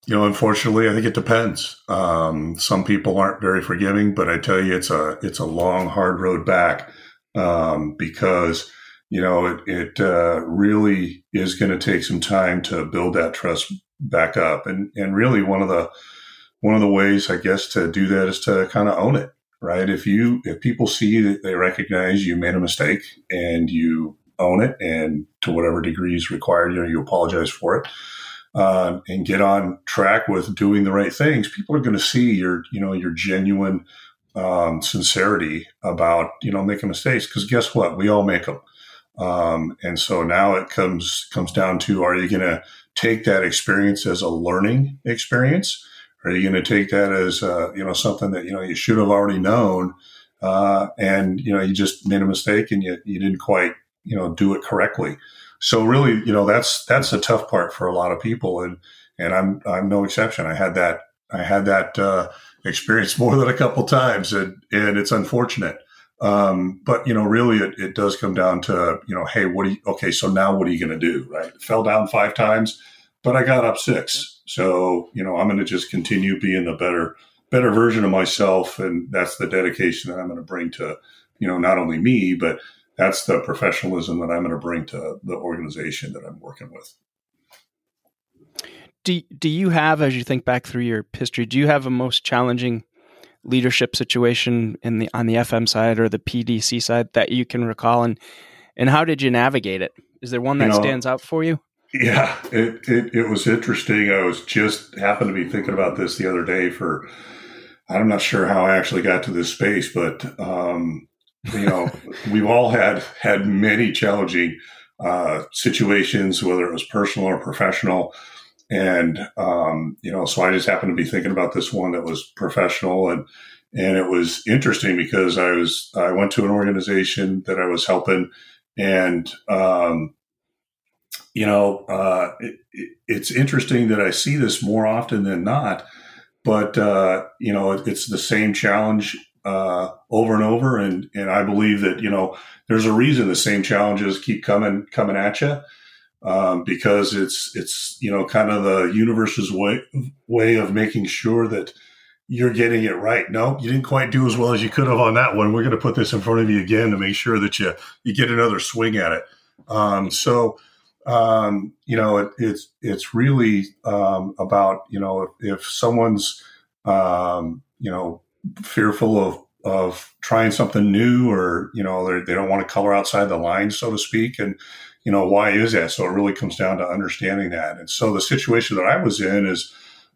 you know, unfortunately, I think it depends. Um, some people aren't very forgiving, but I tell you, it's a it's a long, hard road back um, because you know it, it uh, really is going to take some time to build that trust back up, and and really one of the one of the ways, I guess, to do that is to kind of own it, right? If you if people see that they recognize you made a mistake and you own it, and to whatever degree is required, you know, you apologize for it uh, and get on track with doing the right things, people are going to see your, you know, your genuine um, sincerity about, you know, making mistakes. Because guess what? We all make them. Um, and so now it comes comes down to: Are you going to take that experience as a learning experience? Are you going to take that as uh, you know something that you know you should have already known, uh, and you know you just made a mistake and you you didn't quite you know do it correctly? So really, you know, that's that's a tough part for a lot of people, and and I'm I'm no exception. I had that I had that uh, experience more than a couple times, and and it's unfortunate. Um, but you know, really, it, it does come down to you know, hey, what do you? Okay, so now what are you going to do? Right? Fell down five times, but I got up six. So you know, I'm going to just continue being the better better version of myself, and that's the dedication that I'm going to bring to you know not only me but that's the professionalism that I'm going to bring to the organization that I'm working with. Do do you have, as you think back through your history, do you have a most challenging leadership situation in the on the FM side or the PDC side that you can recall, and and how did you navigate it? Is there one that you know, stands out for you? Yeah, it, it it was interesting. I was just happened to be thinking about this the other day. For I'm not sure how I actually got to this space, but um, you know, we've all had had many challenging uh, situations, whether it was personal or professional. And um, you know, so I just happened to be thinking about this one that was professional, and and it was interesting because I was I went to an organization that I was helping, and um, you know, uh, it, it's interesting that I see this more often than not. But uh, you know, it, it's the same challenge uh, over and over. And, and I believe that, you know, there's a reason the same challenges keep coming, coming at you. Um, because it's, it's, you know, kind of the universe's way, way of making sure that you're getting it right. No, you didn't quite do as well as you could have on that one. We're going to put this in front of you again to make sure that you, you get another swing at it. Um, so, um, you know, it, it's, it's really, um, about, you know, if, if someone's, um, you know, fearful of of trying something new or you know they don't want to color outside the lines so to speak. And you know why is that? So it really comes down to understanding that. And so the situation that i was in is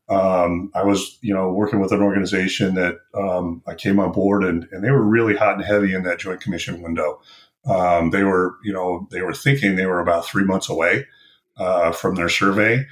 um, i was you know working with an organization that um, i came on board and, and they were really hot and heavy in that joint commission window. Um, they were you know they were thinking they were about three months away uh, from their survey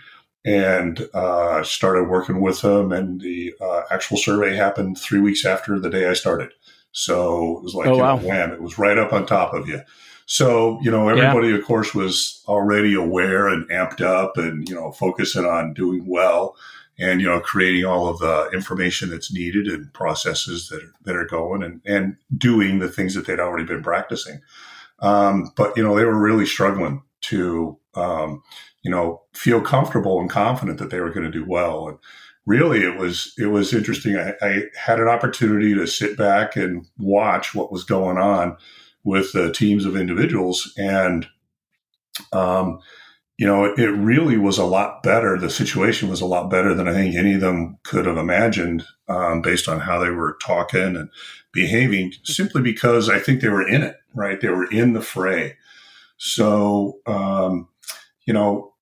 and uh, started working with them. And the uh, actual survey happened three weeks after the day I started. So it was like, oh, wow. know, wham, it was right up on top of you. So, you know, everybody, yeah. of course, was already aware and amped up and, you know, focusing on doing well and, you know, creating all of the information that's needed and processes that are, that are going and, and doing the things that they'd already been practicing. Um, but, you know, they were really struggling to, um, you know, feel comfortable and confident that they were going to do well. And really, it was it was interesting. I, I had an opportunity to sit back and watch what was going on with the teams of individuals, and um, you know, it, it really was a lot better. The situation was a lot better than I think any of them could have imagined, um, based on how they were talking and behaving. Simply because I think they were in it, right? They were in the fray. So, um, you know,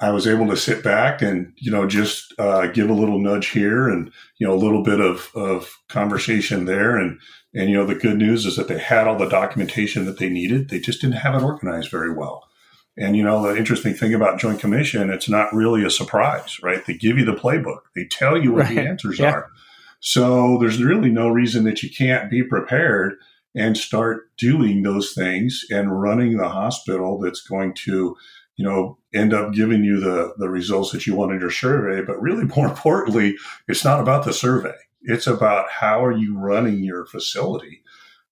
I, was able to sit back and you know just uh, give a little nudge here and you know a little bit of, of conversation there. And and you know the good news is that they had all the documentation that they needed. They just didn't have it organized very well. And you know the interesting thing about joint commission it's not really a surprise right? They give you the playbook. They tell you what right. the answers yeah. are. So there's really no reason that you can't be prepared and start doing those things and running the hospital that's going to you know, end up giving you the, the results that you want in your survey. But really, more importantly, it's not about the survey. It's about how are you running your facility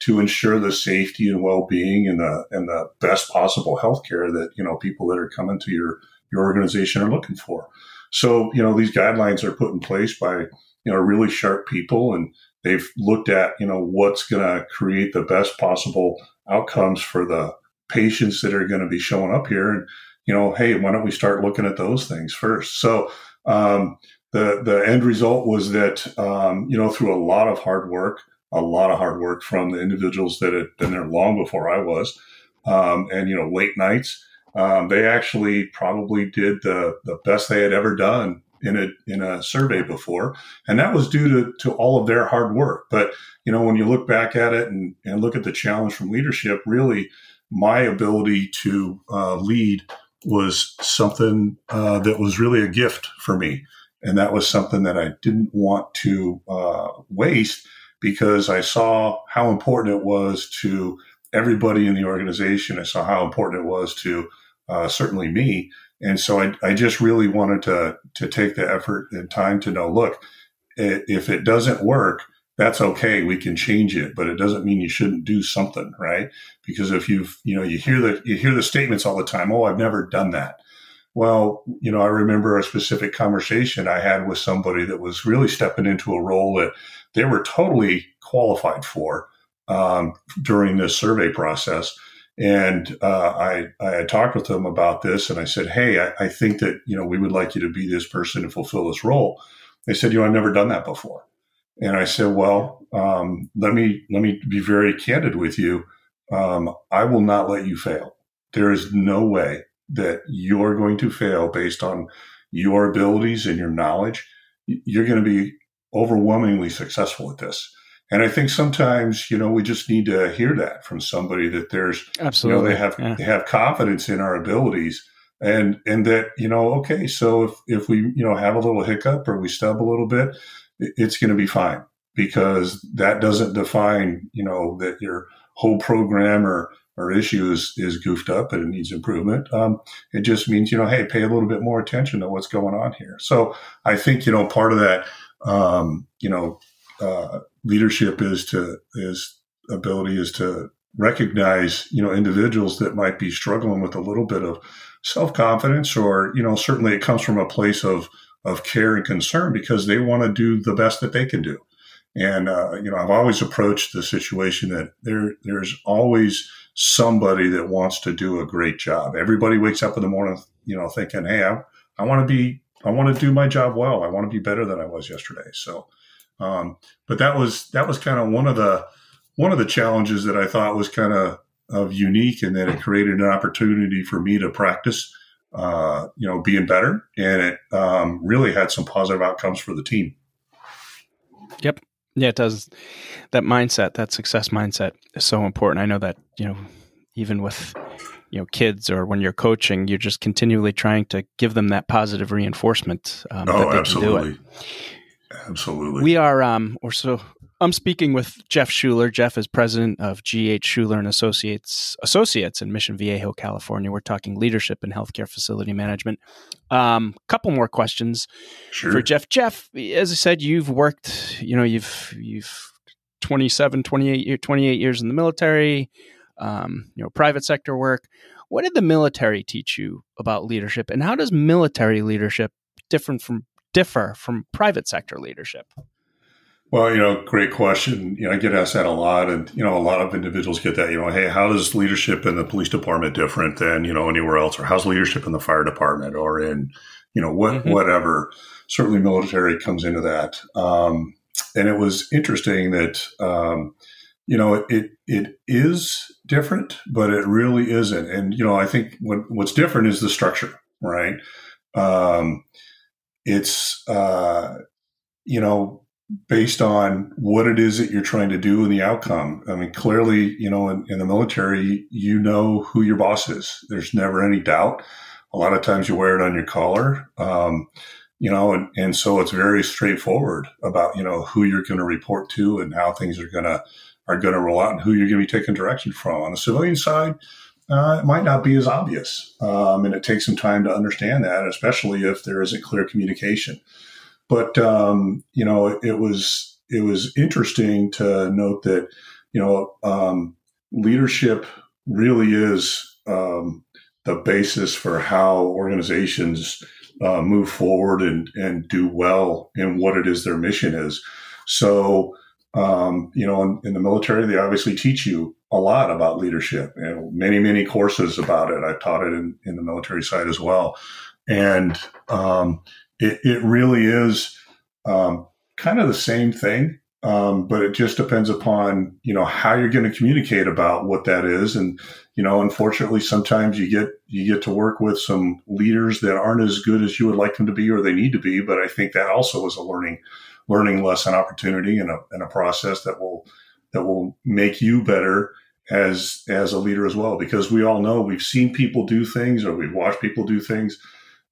to ensure the safety and well-being and the and the best possible healthcare that you know people that are coming to your your organization are looking for. So you know these guidelines are put in place by you know really sharp people and they've looked at you know what's going to create the best possible outcomes for the patients that are going to be showing up here and you know, hey, why don't we start looking at those things first? So um, the the end result was that um, you know through a lot of hard work, a lot of hard work from the individuals that had been there long before I was, um, and you know late nights. Um, they actually probably did the the best they had ever done in a in a survey before, and that was due to to all of their hard work. But you know, when you look back at it and and look at the challenge from leadership, really, my ability to uh, lead was something uh, that was really a gift for me. And that was something that I didn't want to uh, waste because I saw how important it was to everybody in the organization. I saw how important it was to uh, certainly me. And so I, I just really wanted to, to take the effort and time to know, look, if it doesn't work, that's okay. We can change it, but it doesn't mean you shouldn't do something, right? Because if you've, you know, you hear the, you hear the statements all the time. Oh, I've never done that. Well, you know, I remember a specific conversation I had with somebody that was really stepping into a role that they were totally qualified for um, during this survey process. And uh, I, I talked with them about this, and I said, "Hey, I, I think that you know we would like you to be this person and fulfill this role." They said, "You know, I've never done that before." And I said, well, um, let me, let me be very candid with you. Um, I will not let you fail. There is no way that you're going to fail based on your abilities and your knowledge. You're going to be overwhelmingly successful at this. And I think sometimes, you know, we just need to hear that from somebody that there's, absolutely, you know, they have, yeah. they have confidence in our abilities and, and that, you know, okay, so if, if we, you know, have a little hiccup or we stub a little bit, it's going to be fine because that doesn't define, you know, that your whole program or, or issue is, is goofed up and it needs improvement. Um, it just means, you know, hey, pay a little bit more attention to what's going on here. So I think, you know, part of that, um, you know, uh, leadership is to, is ability is to recognize, you know, individuals that might be struggling with a little bit of self confidence or, you know, certainly it comes from a place of, of care and concern because they want to do the best that they can do. And uh, you know, I've always approached the situation that there there's always somebody that wants to do a great job. Everybody wakes up in the morning, you know, thinking, "Hey, I, I want to be, I want to do my job well. I want to be better than I was yesterday." So, Um, but that was that was kind of one of the one of the challenges that I thought was kind of of unique in that it created an opportunity for me to practice, uh, you know, being better, and it um, really had some positive outcomes for the team. Yep. Yeah, it does. That mindset, that success mindset, is so important. I know that you know, even with you know kids or when you're coaching, you're just continually trying to give them that positive reinforcement. Um, oh, absolutely. Absolutely. We are, um, or so I'm speaking with Jeff Schuler. Jeff is president of GH Schuler and Associates Associates in Mission Viejo, California. We're talking leadership and healthcare facility management. A um, couple more questions sure. for Jeff. Jeff, as I said, you've worked, you know, you've you've 27, 28, 28 years in the military, um, you know, private sector work. What did the military teach you about leadership, and how does military leadership different from differ from private sector leadership? Well, you know, great question. You know, I get asked that a lot, and you know, a lot of individuals get that. You know, hey, how does leadership in the police department different than you know anywhere else, or how's leadership in the fire department, or in you know what mm-hmm. whatever. Certainly, military comes into that, um, and it was interesting that um, you know it it is different, but it really isn't. And you know, I think what, what's different is the structure, right? Um, it's uh, you know based on what it is that you're trying to do and the outcome. I mean, clearly, you know, in, in, the military, you know who your boss is. There's never any doubt. A lot of times you wear it on your collar, um, you know, and, and so it's very straightforward about, you know, who you're going to report to and how things are going to, are going to roll out and who you're going to be taking direction from. On the civilian side, uh, it might not be as obvious. Um, and it takes some time to understand that, especially if there isn't clear communication. But um, you know, it, was it was interesting to note that you know um, leadership really is um, the basis for how organizations uh, move forward and and do well in what it is their mission is. So um, you know, in, in, the military, they obviously teach you a lot about leadership and many, many courses about it. I've taught it in, in the military side as well. And um, it, it, really is um, kind of the same thing, um, but it just depends upon, you know, how you're going to communicate about what that is. And, you know, unfortunately, sometimes you get, you get to work with some leaders that aren't as good as you would like them to be or they need to be. But I think that also is a learning learning lesson opportunity and a, and a process that will that will make you better as as a leader as well because we all know we've seen people do things or we've watched people do things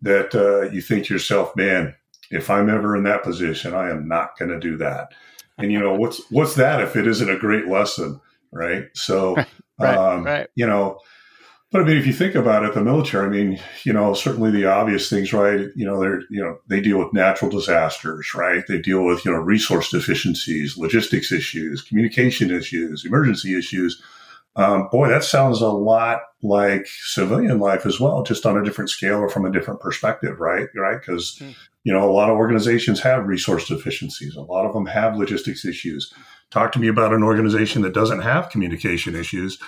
that uh, you think to yourself man if i'm ever in that position i am not going to do that and you know what's what's that if it isn't a great lesson right so right, um, right. you know but I mean, if you think about it, the military, I mean, you know, certainly the obvious things, right? You know, they're, you know, they deal with natural disasters, right? They deal with, you know, resource deficiencies, logistics issues, communication issues, emergency issues. Um, boy, that sounds a lot like civilian life as well, just on a different scale or from a different perspective, right? Right? Because, mm. you know, a lot of organizations have resource deficiencies. A lot of them have logistics issues. Talk to me about an organization that doesn't have communication issues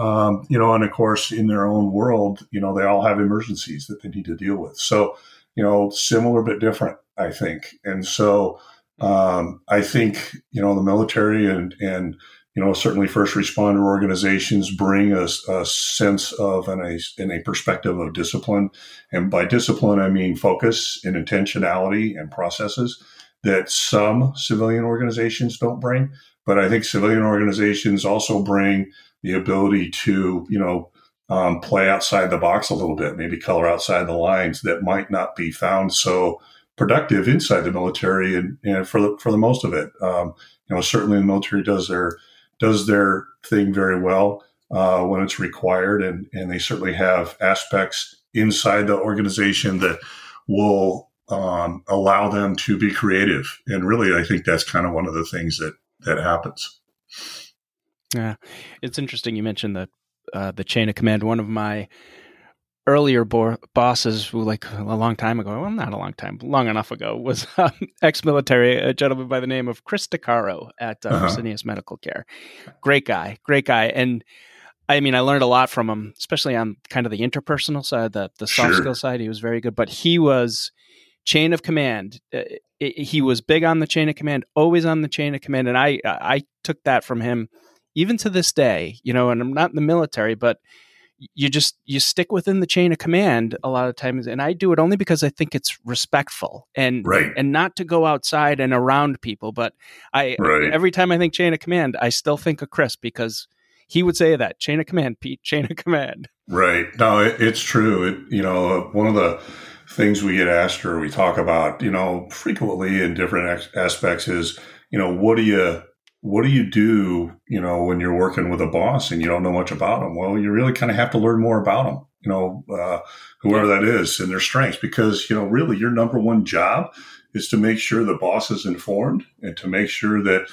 um, you know, and of course, in their own world, you know, they all have emergencies that they need to deal with. So, you know, similar but different, I think. And so, um, I think you know the military and and you know certainly first responder organizations bring a, a sense of and a, and a perspective of discipline, and by discipline I mean focus and intentionality and processes that some civilian organizations don't bring. But I think civilian organizations also bring the ability to, you know, um, play outside the box a little bit, maybe color outside the lines that might not be found so productive inside the military, and, and for the for the most of it, um, you know, certainly the military does their does their thing very well uh, when it's required, and and they certainly have aspects inside the organization that will um, allow them to be creative, and really, I think that's kind of one of the things that that happens. Yeah, it's interesting. You mentioned the uh, the chain of command. One of my earlier bo- bosses, who like a long time ago, well, not a long time, long enough ago, was um, ex-military, a gentleman by the name of Chris DeCaro at uh, uh-huh. Medical Care. Great guy, great guy, and I mean, I learned a lot from him, especially on kind of the interpersonal side, the the soft sure. skill side. He was very good, but he was chain of command. Uh, it, he was big on the chain of command, always on the chain of command, and I I took that from him, even to this day. You know, and I'm not in the military, but you just you stick within the chain of command a lot of times and i do it only because i think it's respectful and right. and not to go outside and around people but i right. every time i think chain of command i still think of chris because he would say that chain of command pete chain of command right no it, it's true it, you know uh, one of the things we get asked or we talk about you know frequently in different aspects is you know what do you what do you do, you know, when you're working with a boss and you don't know much about them? Well, you really kind of have to learn more about them, you know, uh, whoever that is and their strengths, because, you know, really your number one job is to make sure the boss is informed and to make sure that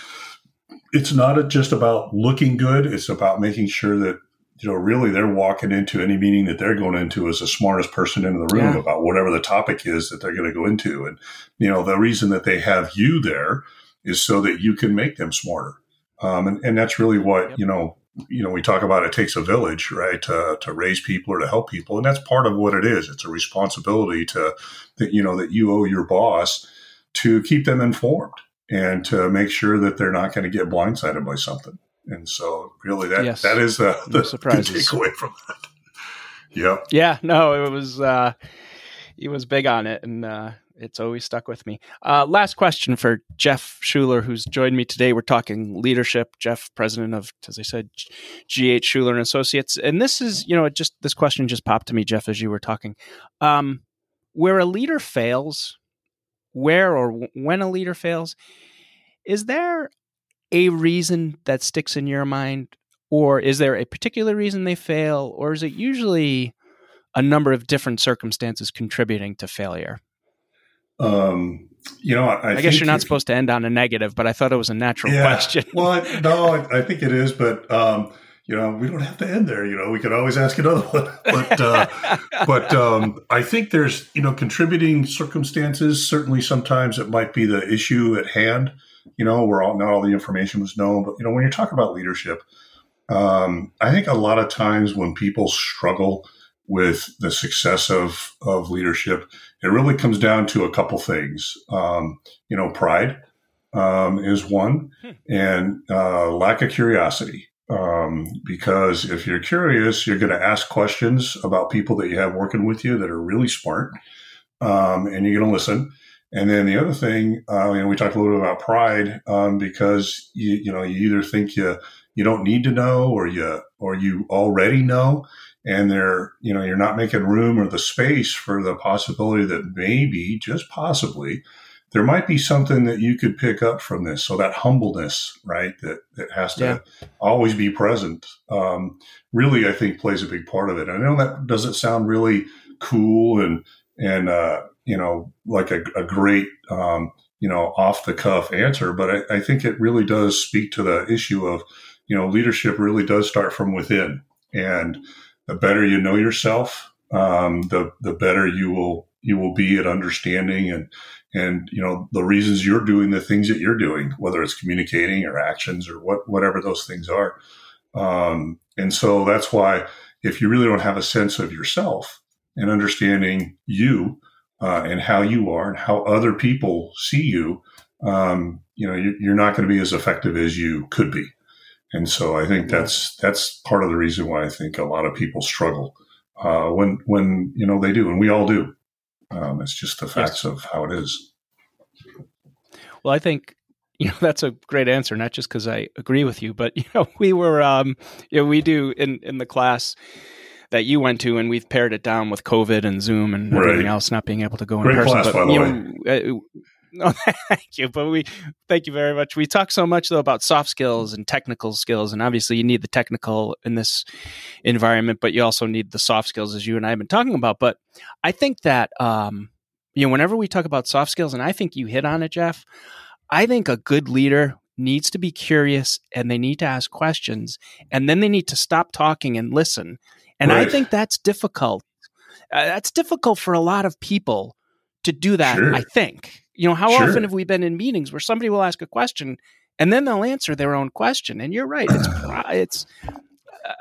it's not just about looking good. It's about making sure that, you know, really they're walking into any meeting that they're going into as the smartest person in the room yeah. about whatever the topic is that they're going to go into. And, you know, the reason that they have you there is so that you can make them smarter. Um, and, and that's really what, yep. you know, you know, we talk about it takes a village, right, to, to raise people or to help people. And that's part of what it is. It's a responsibility to, that, you know, that you owe your boss to keep them informed and to make sure that they're not going to get blindsided by something. And so really that, yes. that is uh, the, the takeaway from that. Yep. Yeah, no, it was, uh, he was big on it. And, uh, it's always stuck with me. Uh, last question for Jeff Schuler, who's joined me today. We're talking leadership. Jeff, president of, as I said, GH Schuler and Associates. And this is, you know, it just this question just popped to me, Jeff, as you were talking. Um, where a leader fails, where or when a leader fails, is there a reason that sticks in your mind, or is there a particular reason they fail, or is it usually a number of different circumstances contributing to failure? Um, you know, I, I guess you're not supposed to end on a negative, but I thought it was a natural yeah, question. well, no, I, I, think it is, but um, you know, we don't have to end there. You know, we could always ask another one. But uh, but um, I think there's you know contributing circumstances. Certainly, sometimes it might be the issue at hand. You know, where all, not all the information was known. But you know, when you're talking about leadership, um, I think a lot of times when people struggle with the success of, of leadership, it really comes down to a couple things. Um, you know, pride um, is one, hmm. and uh, lack of curiosity. Um, because if you're curious, you're going to ask questions about people that you have working with you that are really smart, um, and you're going to listen. And then the other thing, uh, you know, we talked a little bit about pride um, because you, you know you either think you you don't need to know or you or you already know and they're you know you're not making room or the space for the possibility that maybe just possibly there might be something that you could pick up from this. So that humbleness right that that has to yeah. always be present um, really i think plays a big part of it. I know that doesn't sound really cool and and uh, you know like a, a great um, you know off the cuff answer but I, I think it really does speak to the issue of you know leadership really does start from within. And the better you know yourself, um, the the better you will you will be at understanding and and you know the reasons you're doing the things that you're doing, whether it's communicating or actions or what whatever those things are. Um, and so that's why if you really don't have a sense of yourself and understanding you uh, and how you are and how other people see you, um, you know, you're not going to be as effective as you could be. And so I think that's that's part of the reason why I think a lot of people struggle uh, when when you know they do, and we all do. Um, it's just the facts yes. of how it is. Well, I think you know that's a great answer, not just because I agree with you, but you know we were um, you know we do in in the class that you went to, and we've pared it down with COVID and Zoom and right. everything else, not being able to go in Great person. Class, but, you know, no, thank you. But we thank you very much. We talk so much though about soft skills and technical skills, and obviously you need the technical in this environment, but you also need the soft skills, as you and I have been talking about. But I think that um, you know, whenever we talk about soft skills, and I think you hit on it, Jeff. I think a good leader needs to be curious and they need to ask questions, and then they need to stop talking and listen. And right. I think that's difficult. Uh, that's difficult for a lot of people to do that. Sure. I think you know, how sure. often have we been in meetings where somebody will ask a question and then they'll answer their own question? And you're right. It's, it's,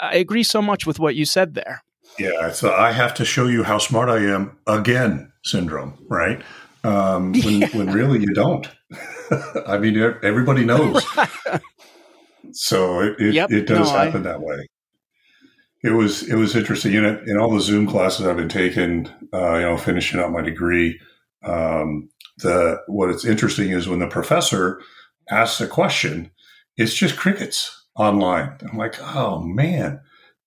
I agree so much with what you said there. Yeah. It's I have to show you how smart I am again syndrome, right? um, when, yeah. when really you don't. I mean, everybody knows. so it, it, yep. it does no, happen I... that way. It was it was interesting. You know, in all the Zoom classes I've been taking, uh, you know, finishing up my degree, um, the what it's interesting is when the professor asks a question, it's just crickets online. I'm like, oh man.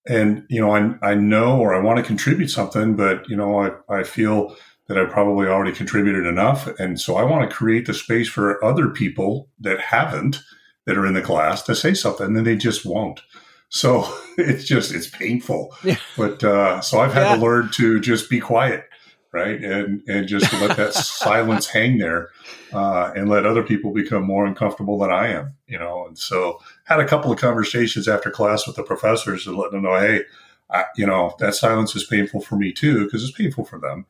And, you know, I, I know or I want to contribute something, but, you know, I, I feel that I probably already contributed enough. And so I want to create the space for other people that haven't, that are in the class to say something and they just won't. So it's just, it's painful. Yeah. But, uh, so I've had yeah. to learn to just be quiet right? And and just let that silence hang there, uh, and let other people become more uncomfortable than I am, you know. And so had a couple of conversations after class with the professors and letting them know, hey, I, you know, that silence is painful for me too because it's painful for them.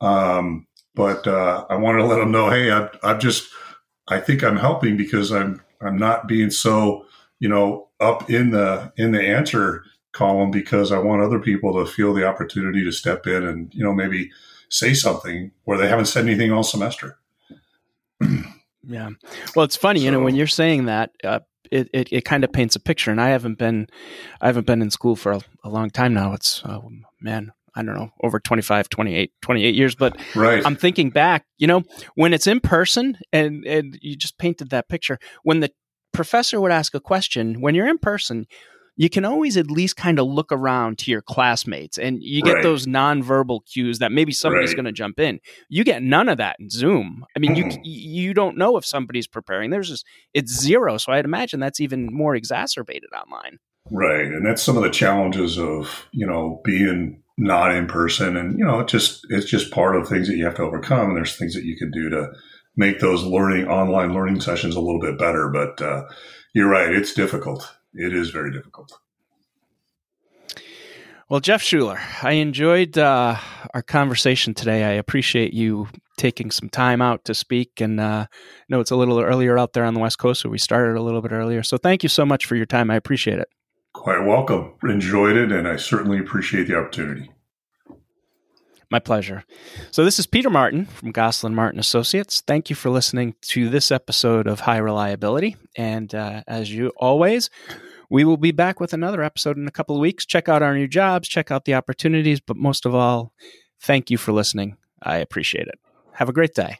Um, but uh, I wanted to let them know, hey, i I'm just, I think I'm helping because I'm I'm not being so, you know, up in the in the answer column because I want other people to feel the opportunity to step in and you know maybe say something where they haven't said anything all semester. yeah. Well, it's funny, so, you know, when you're saying that, uh, it, it, it kind of paints a picture. And I haven't been, I haven't been in school for a, a long time now. It's, uh, man, I don't know, over 25, 28, 28 years. But right. I'm thinking back, you know, when it's in person and, and you just painted that picture, when the professor would ask a question, when you're in person, you can always at least kind of look around to your classmates and you get right. those nonverbal cues that maybe somebody's right. going to jump in. You get none of that in Zoom. I mean, mm. you you don't know if somebody's preparing. There's just it's zero. So I'd imagine that's even more exacerbated online. Right, and that's some of the challenges of you know being not in person, and you know it just it's just part of things that you have to overcome. And there's things that you can do to make those learning online learning sessions a little bit better. But uh, you're right, it's difficult it is very difficult. Well, Jeff Schuler, I enjoyed uh, our conversation today. I appreciate you taking some time out to speak. And uh, know it's a little earlier out there on the West Coast, so we started a little bit earlier. So thank you so much for your time. I appreciate it. Quite welcome. Enjoyed it, and I certainly appreciate the opportunity. My pleasure. So, this is Peter Martin from Goslin Martin Associates. Thank you for listening to this episode of High Reliability. And uh, as you always, we will be back with another episode in a couple of weeks. Check out our new jobs, check out the opportunities, but most of all, thank you for listening. I appreciate it. Have a great day.